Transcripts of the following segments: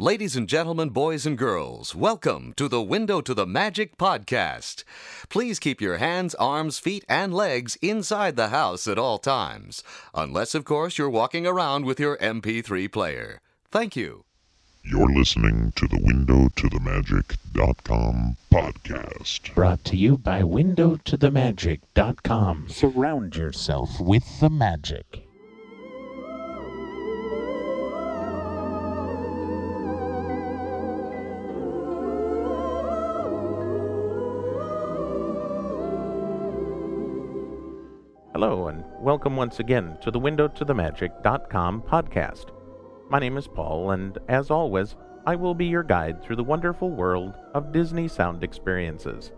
Ladies and gentlemen, boys and girls, welcome to the Window to the Magic podcast. Please keep your hands, arms, feet, and legs inside the house at all times, unless, of course, you're walking around with your MP3 player. Thank you. You're listening to the Window to the Magic.com podcast. Brought to you by WindowToTheMagic.com. Surround yourself with the magic. Hello, and welcome once again to the WindowToTheMagic.com podcast. My name is Paul, and as always, I will be your guide through the wonderful world of Disney sound experiences.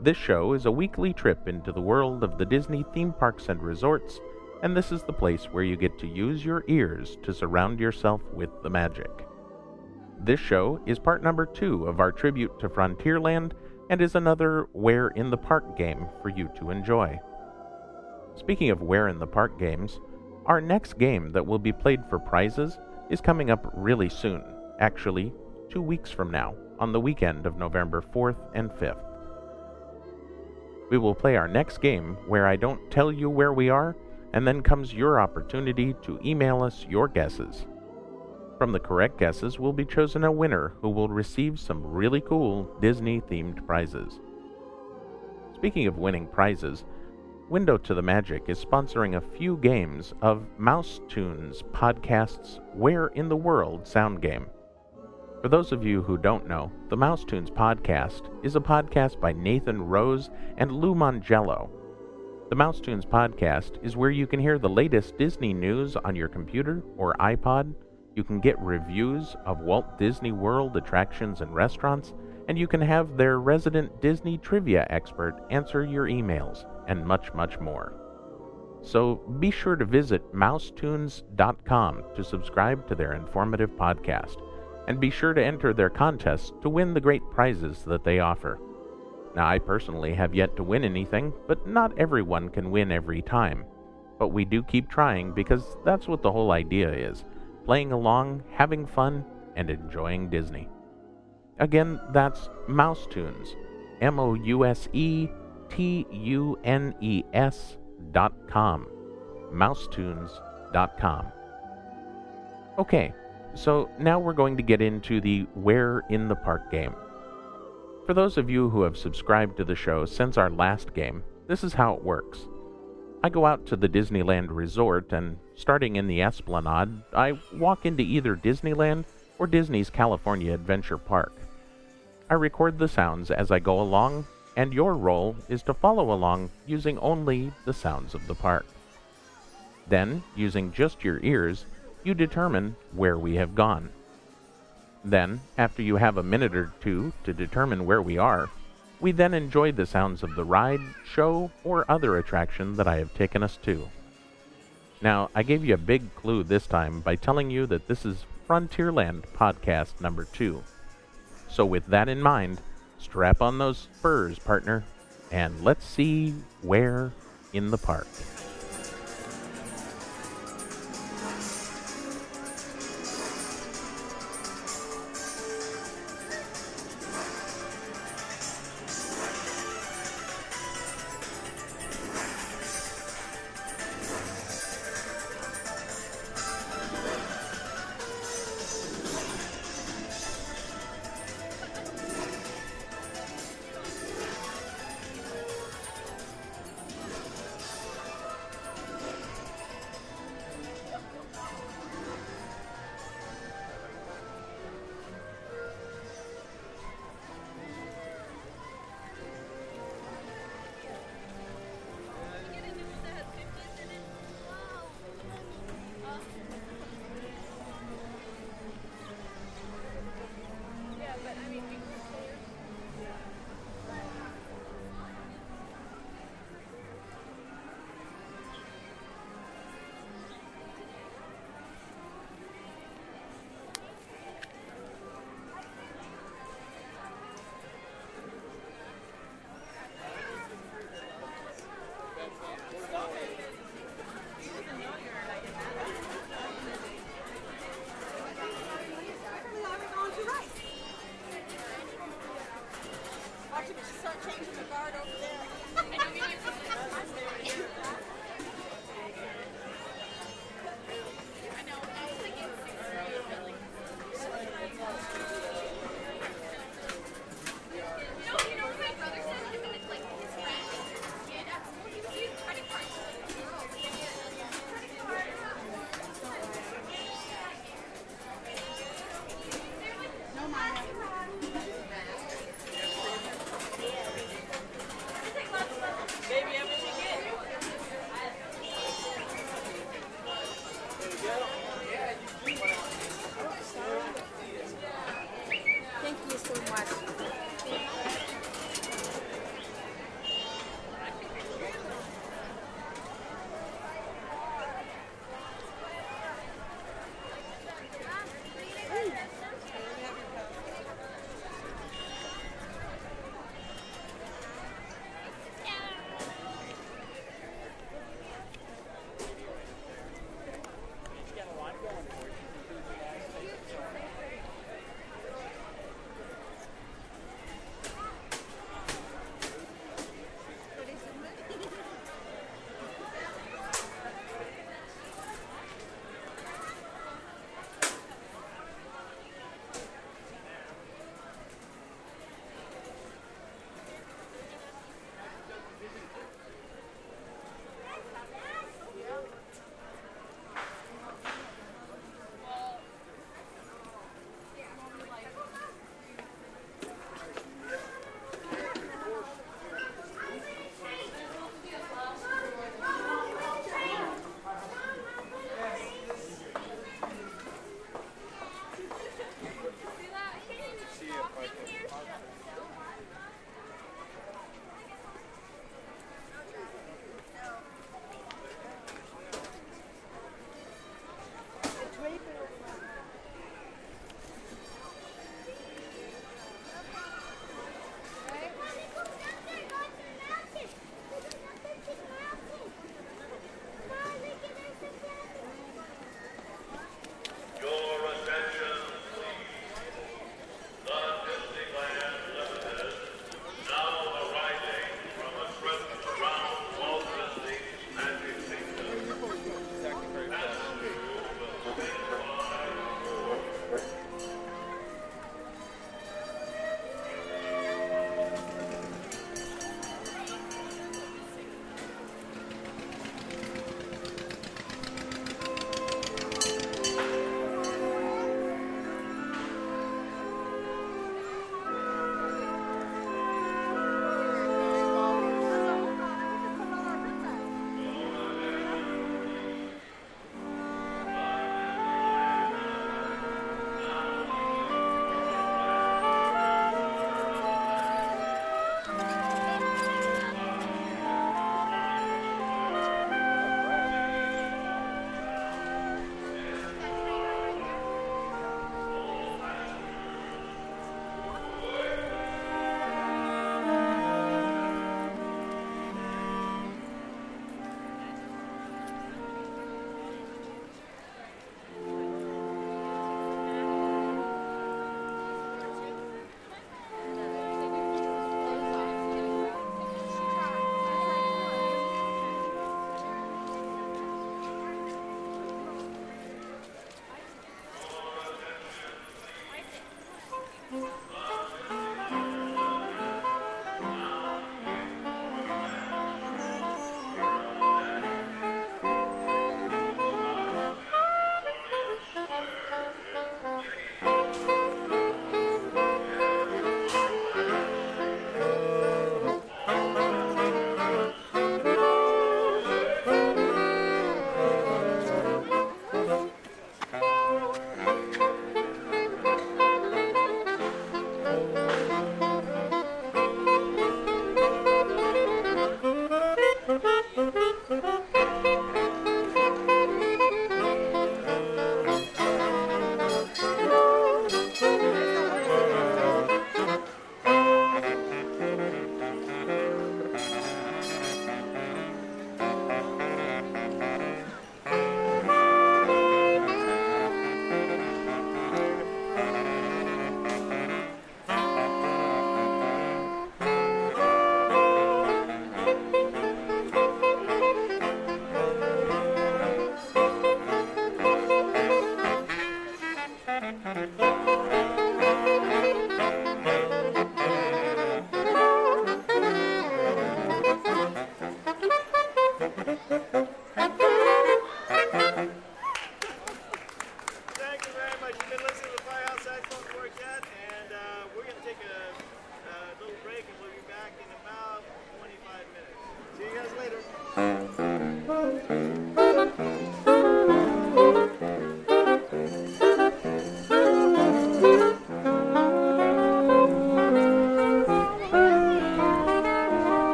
This show is a weekly trip into the world of the Disney theme parks and resorts, and this is the place where you get to use your ears to surround yourself with the magic. This show is part number two of our tribute to Frontierland and is another Where in the Park game for you to enjoy. Speaking of Where in the Park games, our next game that will be played for prizes is coming up really soon, actually, two weeks from now, on the weekend of November 4th and 5th. We will play our next game where I don't tell you where we are, and then comes your opportunity to email us your guesses. From the correct guesses will be chosen a winner who will receive some really cool Disney themed prizes. Speaking of winning prizes, Window to the Magic is sponsoring a few games of Mouse Tunes podcast's Where in the World sound game. For those of you who don't know, the Mouse Tunes podcast is a podcast by Nathan Rose and Lou Mongello. The Mouse Tunes podcast is where you can hear the latest Disney news on your computer or iPod. You can get reviews of Walt Disney World attractions and restaurants, and you can have their resident Disney trivia expert answer your emails and much, much more. So be sure to visit mousetunes.com to subscribe to their informative podcast, and be sure to enter their contests to win the great prizes that they offer. Now, I personally have yet to win anything, but not everyone can win every time. But we do keep trying because that's what the whole idea is playing along, having fun, and enjoying Disney. Again, that's Mouse Tunes. M O U S E T U N E S dot com. Mousetunes dot com. Okay, so now we're going to get into the Where in the Park game. For those of you who have subscribed to the show since our last game, this is how it works. I go out to the Disneyland Resort, and starting in the Esplanade, I walk into either Disneyland or Disney's California Adventure Park. I record the sounds as I go along and your role is to follow along using only the sounds of the park. Then, using just your ears, you determine where we have gone. Then, after you have a minute or two to determine where we are, we then enjoy the sounds of the ride, show, or other attraction that I have taken us to. Now, I gave you a big clue this time by telling you that this is Frontierland Podcast number two. So, with that in mind, Strap on those spurs, partner, and let's see where in the park.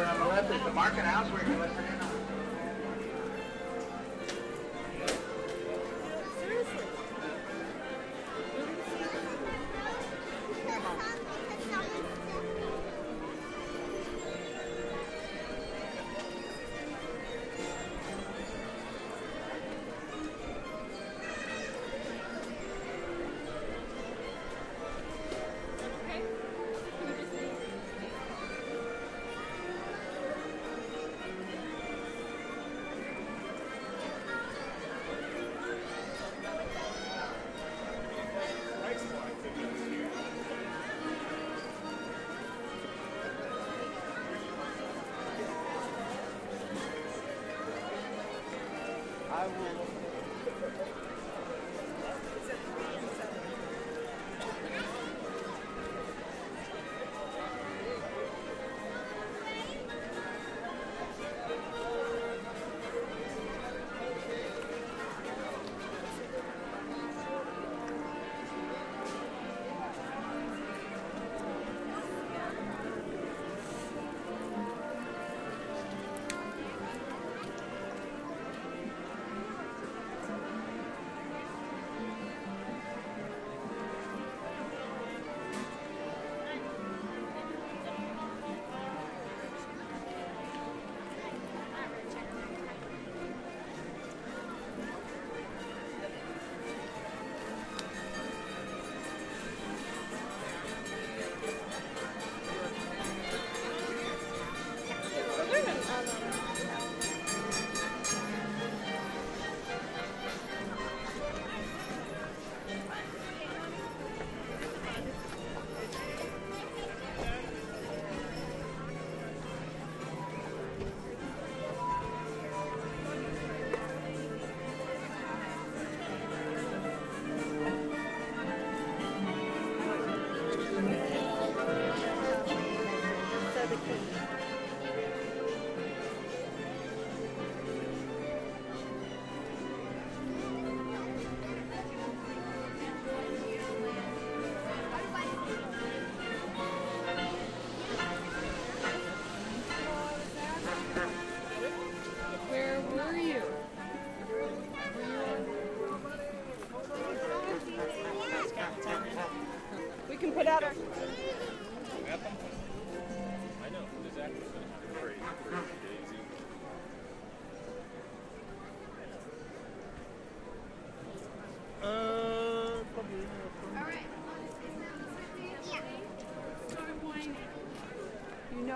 On the left is the market house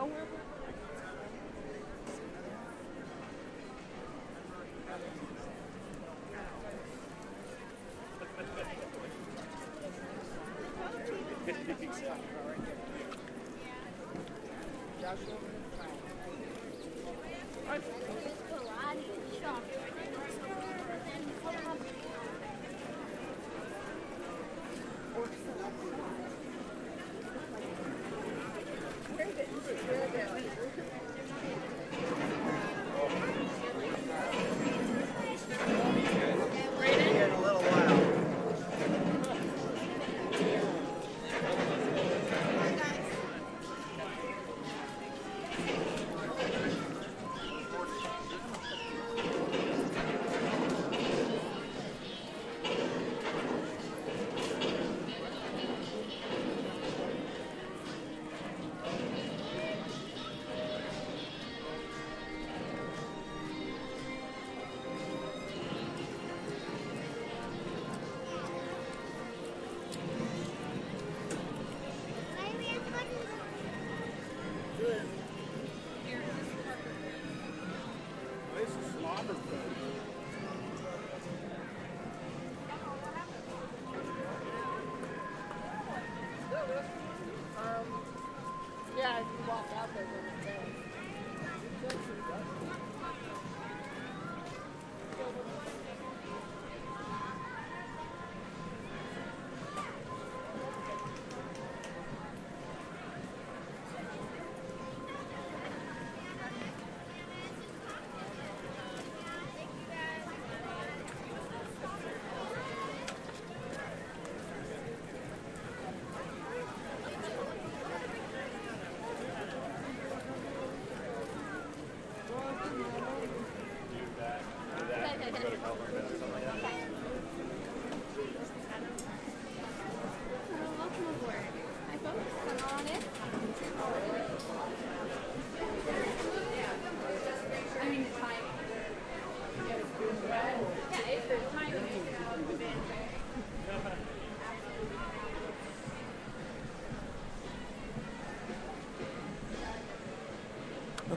You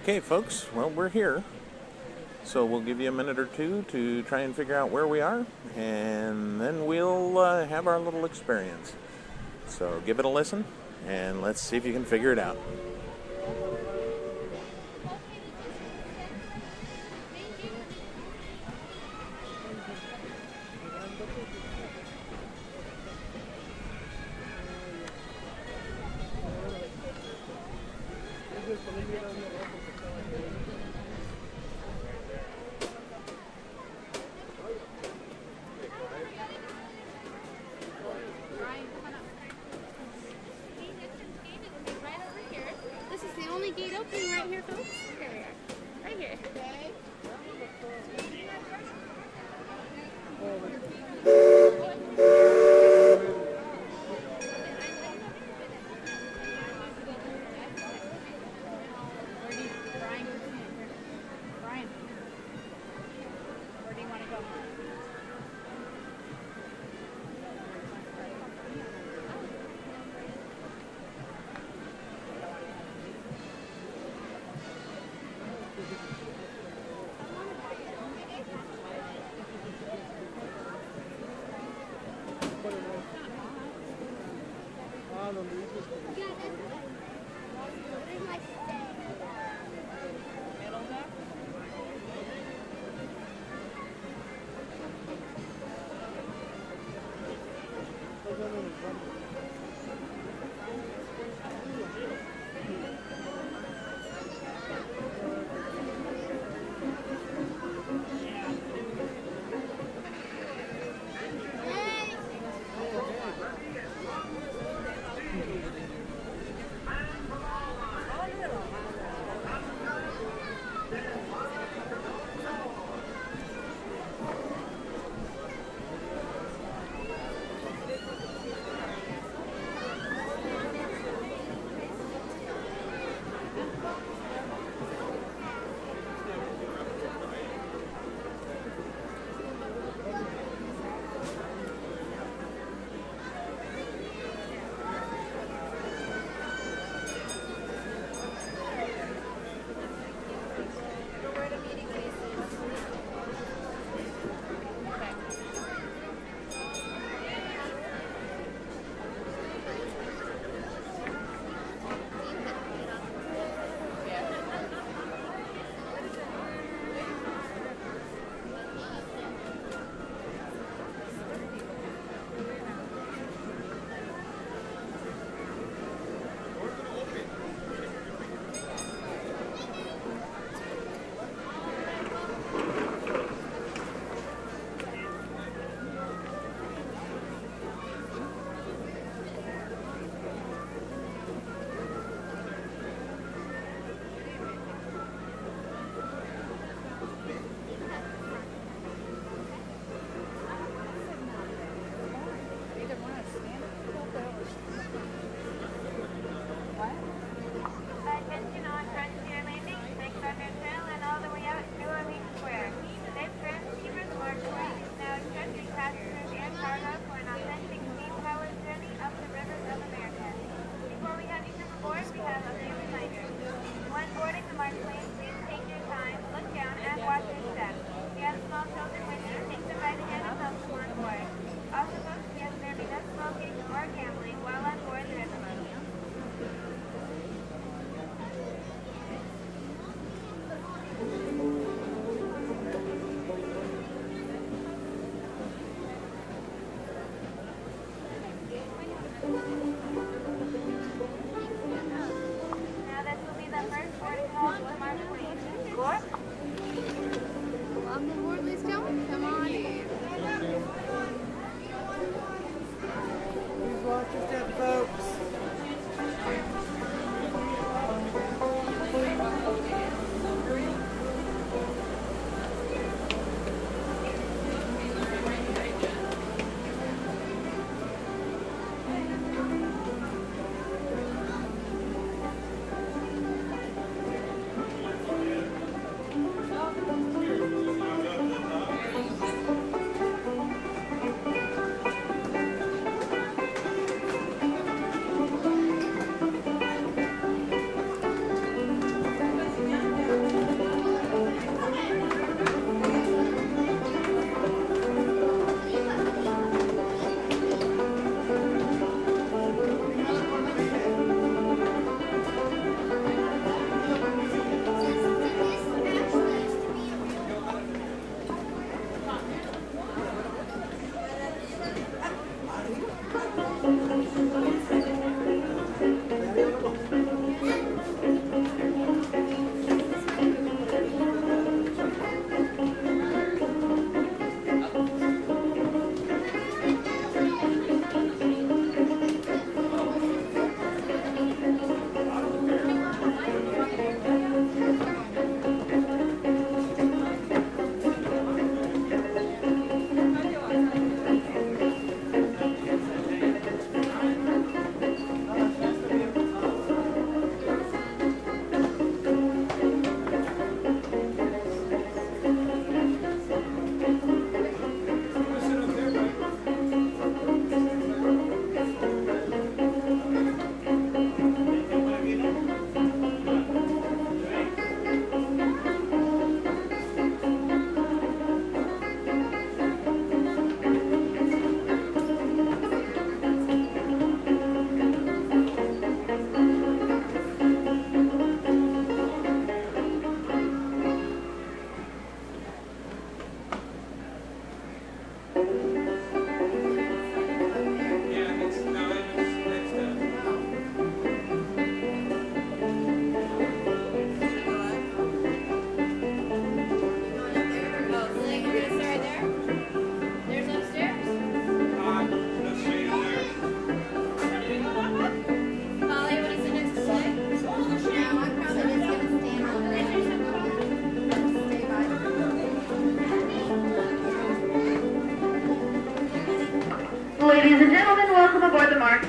Okay, folks, well, we're here. So we'll give you a minute or two to try and figure out where we are, and then we'll uh, have our little experience. So give it a listen, and let's see if you can figure it out.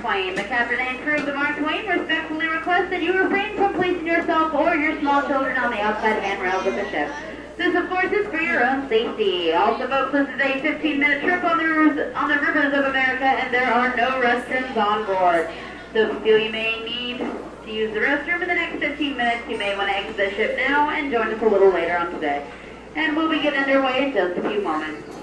Twain. The captain and crew of the Mark Twain respectfully request that you refrain from placing yourself or your small children on the outside handrails of the ship. This, of course, is for your own safety. Also, folks, this is a 15-minute trip on the, rivers, on the rivers of America, and there are no restrooms on board. So if you feel you may need to use the restroom in the next 15 minutes, you may want to exit the ship now and join us a little later on today. And we'll be getting underway in just a few moments.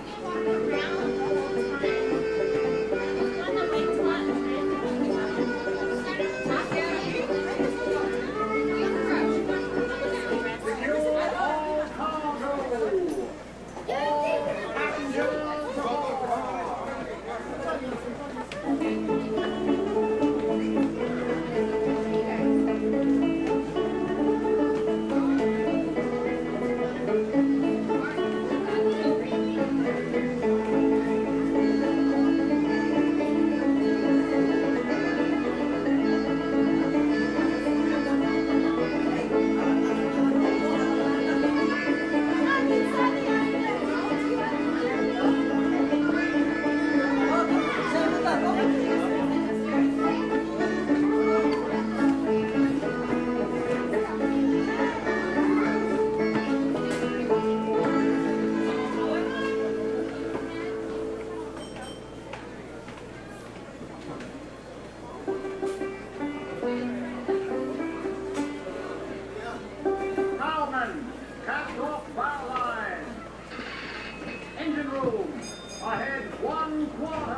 Room, ahead one quarter.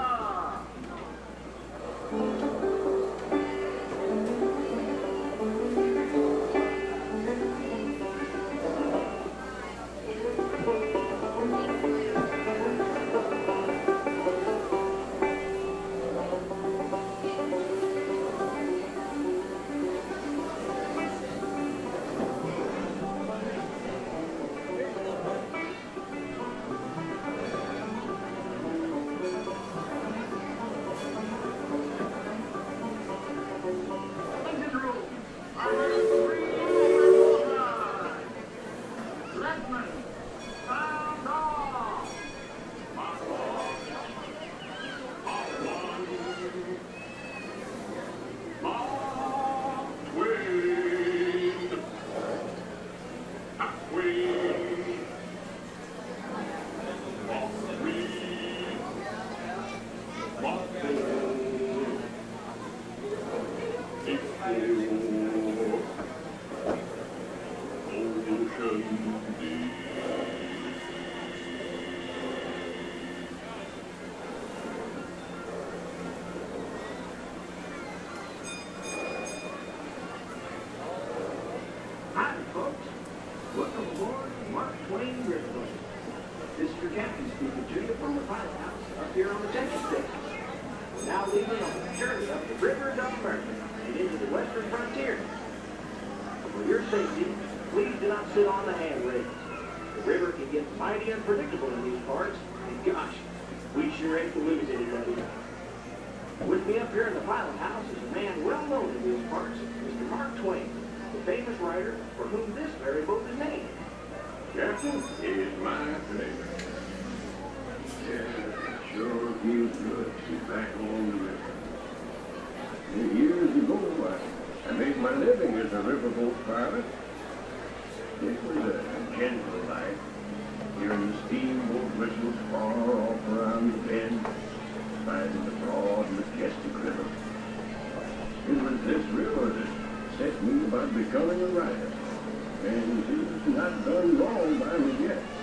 Welcome aboard Mark Twain Riverboat. This is your captain speaking to you from the pilot house up here on the Texas station. We're now leaving on a journey up the rivers of America and into the western frontier. For your safety, please do not sit on the handrails. The river can get mighty unpredictable in these parts, and gosh, we sure ain't to lose anybody. With me up here in the pilot house is a man well known in these parts, Mr. Mark Twain, famous writer for whom this very boat is named. Captain, it is my pleasure. Yeah, sure feels good to be back on the river. Years ago, I, I made my living as a riverboat pilot. It was a gentle life, hearing the steamboat whistles far off around the bend, finding the broad, majestic river. It was this river that set me about becoming a writer, and it's not done wrong by me yet.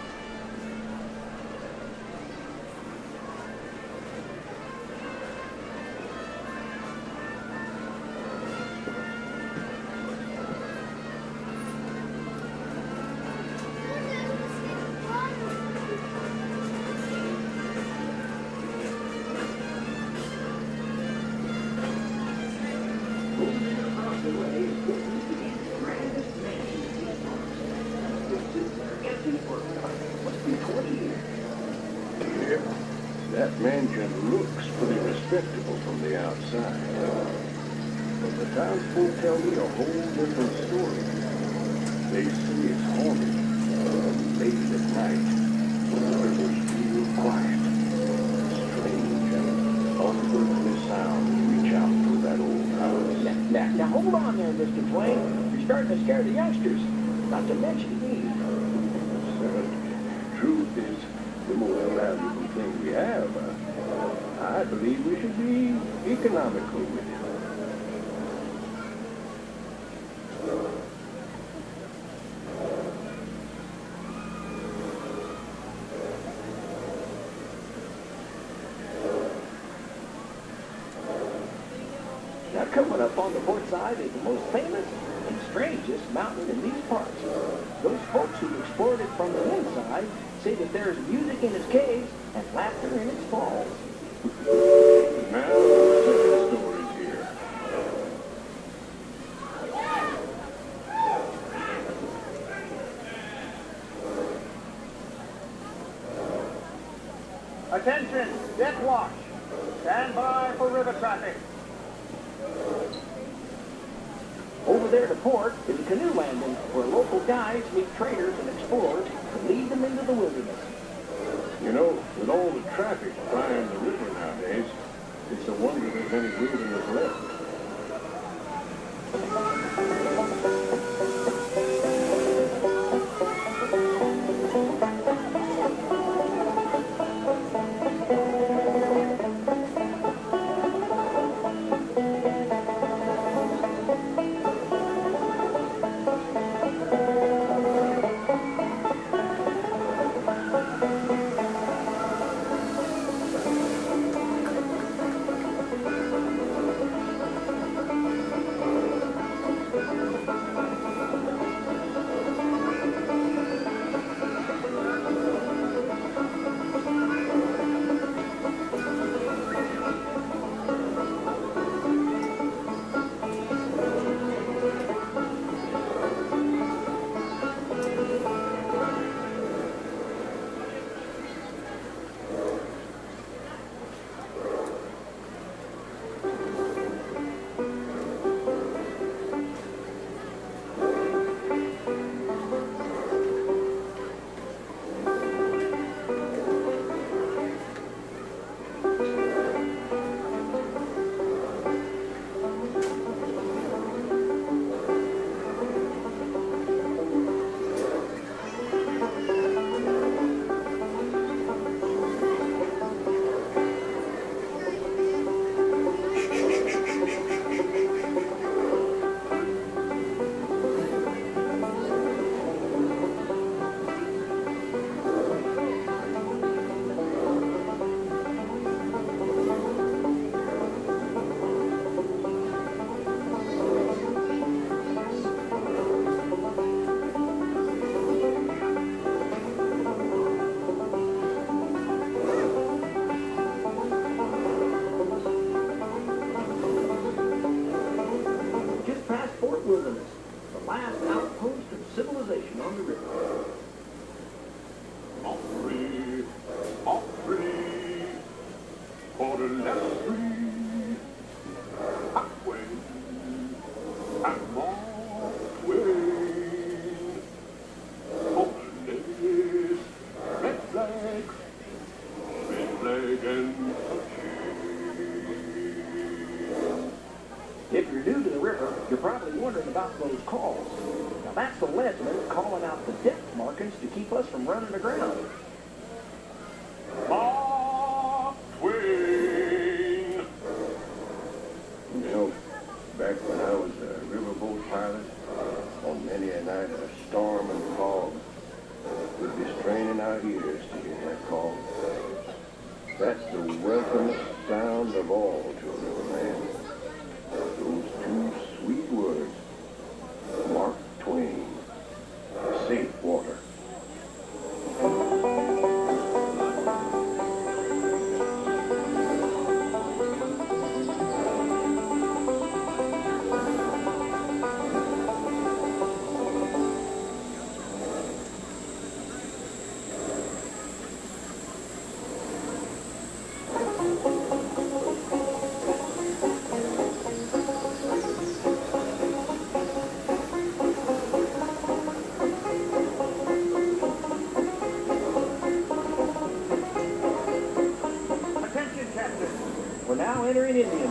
That mansion looks pretty respectable from the outside. But the townsfolk tell me a whole different story. They say it's haunted. Late at night, when quiet, strange unearthly sounds reach out that old house. Now, now hold on Mr. Twain. You're starting to scare the youngsters, not to mention me. Sir, truth is the most valuable thing we have. Uh, I believe we should be economical with it. Now, coming up on the port side is the most famous and strangest mountain in these parts. Those folks who explored it from the inside say that there's music in its caves and laughter in its falls. Stories here. Attention, deck watch. Stand by for river traffic. There to port is a canoe landing where local guides meet traders and explorers to lead them into the wilderness. You know, with all the traffic flying the river nowadays, it's a wonder there's any wilderness left. Wondering about those calls. Now that's the leadsman calling out the depth markings to keep us from running aground. Now entering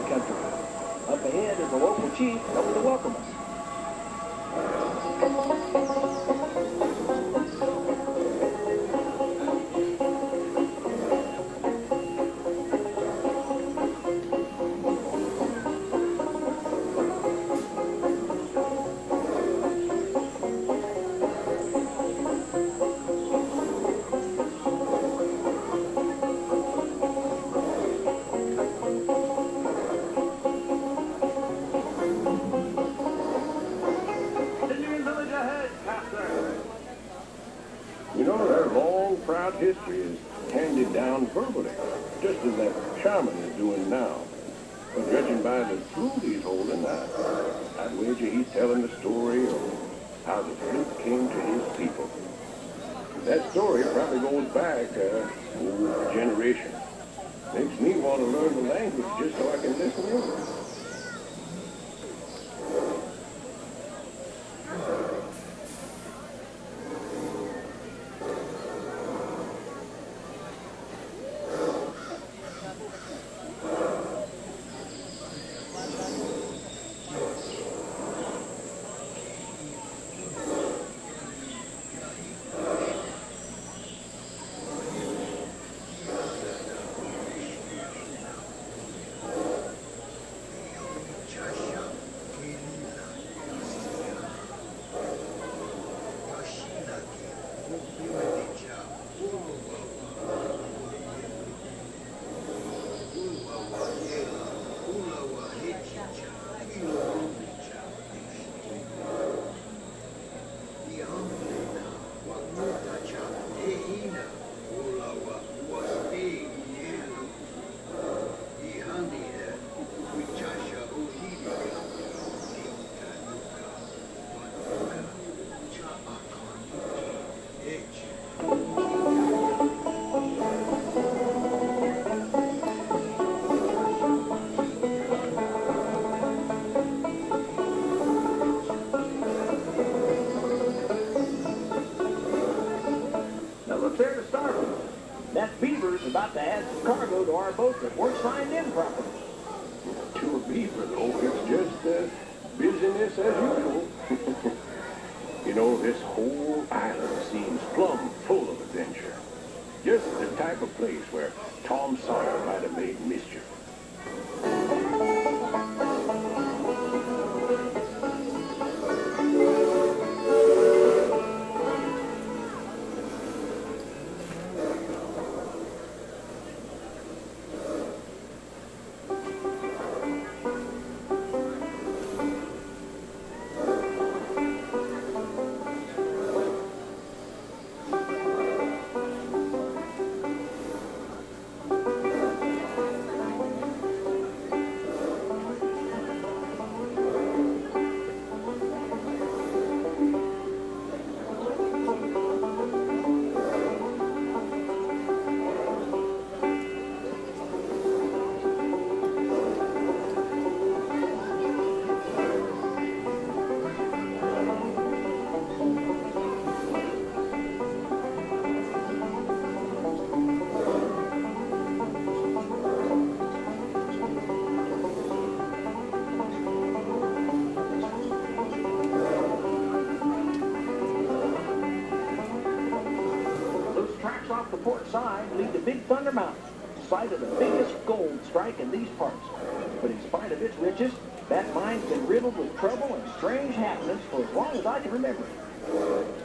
for as long as I can remember.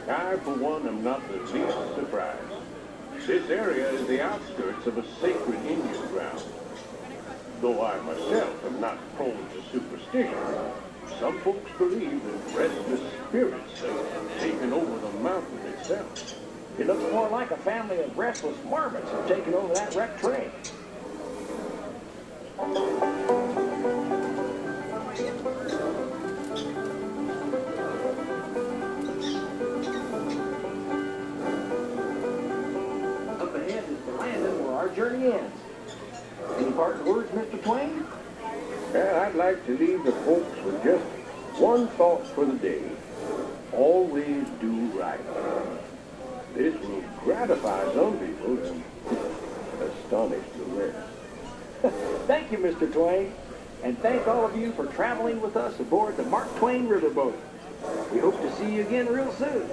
I, for one, am not the least surprised. This area is the outskirts of a sacred Indian ground. Though I myself am not prone to superstition, some folks believe that restless spirits have taken over the mountain itself. It looks more like a family of restless marmots have taken over that wrecked train. Where our journey ends. Any parting words, Mr. Twain? And I'd like to leave the folks with just one thought for the day. Always do right. This will gratify some people and astonish the rest. Thank you, Mr. Twain. And thank all of you for traveling with us aboard the Mark Twain Riverboat. We hope to see you again real soon.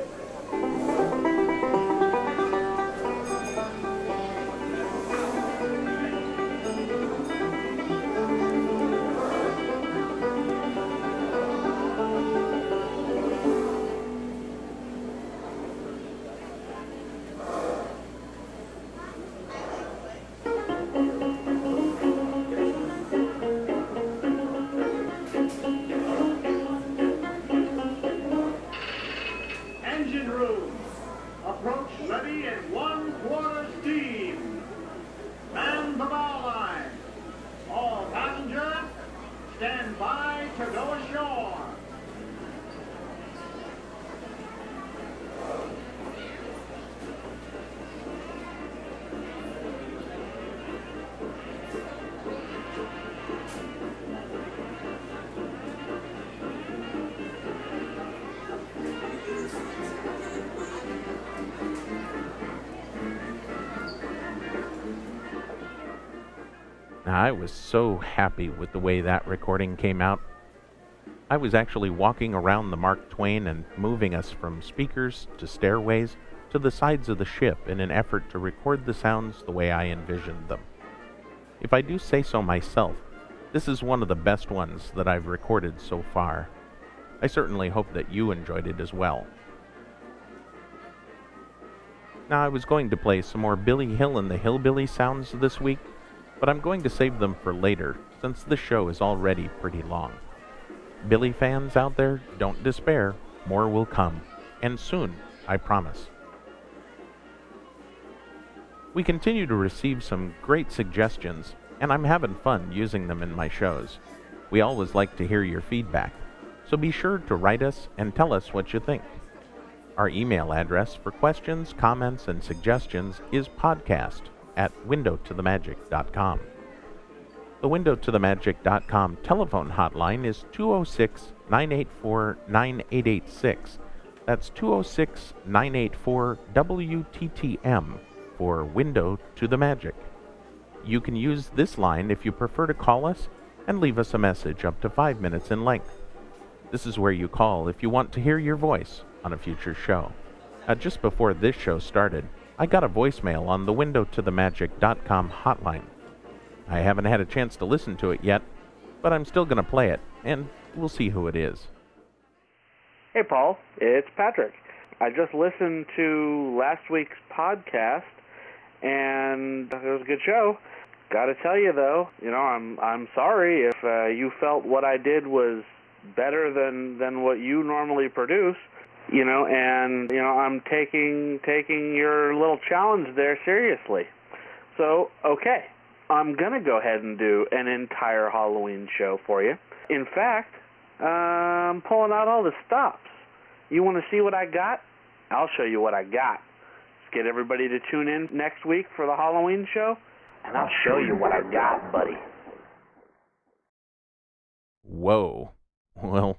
I was so happy with the way that recording came out. I was actually walking around the Mark Twain and moving us from speakers to stairways to the sides of the ship in an effort to record the sounds the way I envisioned them. If I do say so myself, this is one of the best ones that I've recorded so far. I certainly hope that you enjoyed it as well. Now, I was going to play some more Billy Hill and the Hillbilly sounds this week, but I'm going to save them for later since this show is already pretty long. Billy fans out there, don't despair. More will come. And soon, I promise. We continue to receive some great suggestions, and I'm having fun using them in my shows. We always like to hear your feedback, so be sure to write us and tell us what you think. Our email address for questions, comments, and suggestions is podcast at windowtothemagic.com. The windowtothemagic.com telephone hotline is 206 984 9886. That's 206 984 WTTM for Window to the Magic. You can use this line if you prefer to call us and leave us a message up to five minutes in length. This is where you call if you want to hear your voice on a future show. Uh, just before this show started, I got a voicemail on the windowtothemagic.com hotline. I haven't had a chance to listen to it yet, but I'm still going to play it, and we'll see who it is. Hey, Paul. It's Patrick. I just listened to last week's podcast, and it was a good show. Got to tell you though, you know, I'm I'm sorry if uh, you felt what I did was better than than what you normally produce. You know, and you know, I'm taking taking your little challenge there seriously. So, okay, I'm gonna go ahead and do an entire Halloween show for you. In fact, uh, I'm pulling out all the stops. You want to see what I got? I'll show you what I got. Let's get everybody to tune in next week for the Halloween show, and I'll show you what I got, buddy. Whoa. Well,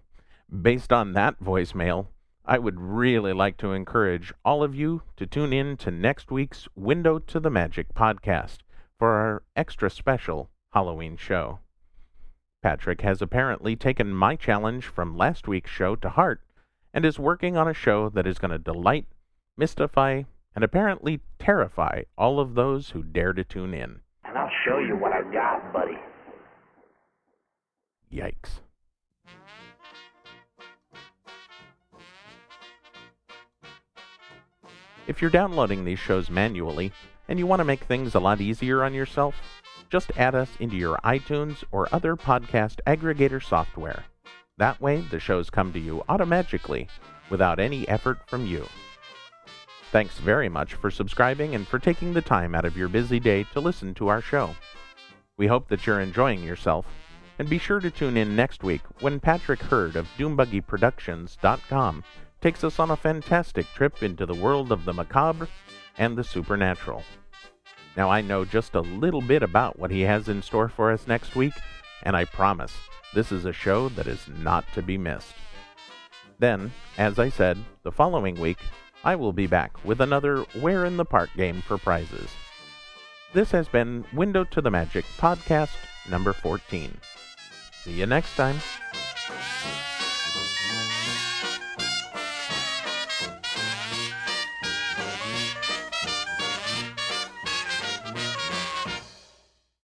based on that voicemail, I would really like to encourage all of you to tune in to next week's Window to the Magic podcast for our extra special Halloween show. Patrick has apparently taken my challenge from last week's show to heart and is working on a show that is going to delight, mystify, and apparently terrify all of those who dare to tune in. And I'll show you what I got, buddy. Yikes. If you're downloading these shows manually and you want to make things a lot easier on yourself, just add us into your iTunes or other podcast aggregator software. That way, the shows come to you automatically without any effort from you. Thanks very much for subscribing and for taking the time out of your busy day to listen to our show. We hope that you're enjoying yourself, and be sure to tune in next week when Patrick Hurd of DoombuggyProductions.com takes us on a fantastic trip into the world of the macabre and the supernatural. Now, I know just a little bit about what he has in store for us next week, and I promise this is a show that is not to be missed. Then, as I said, the following week, I will be back with another Where in the Park game for prizes. This has been Window to the Magic podcast number 14. See you next time.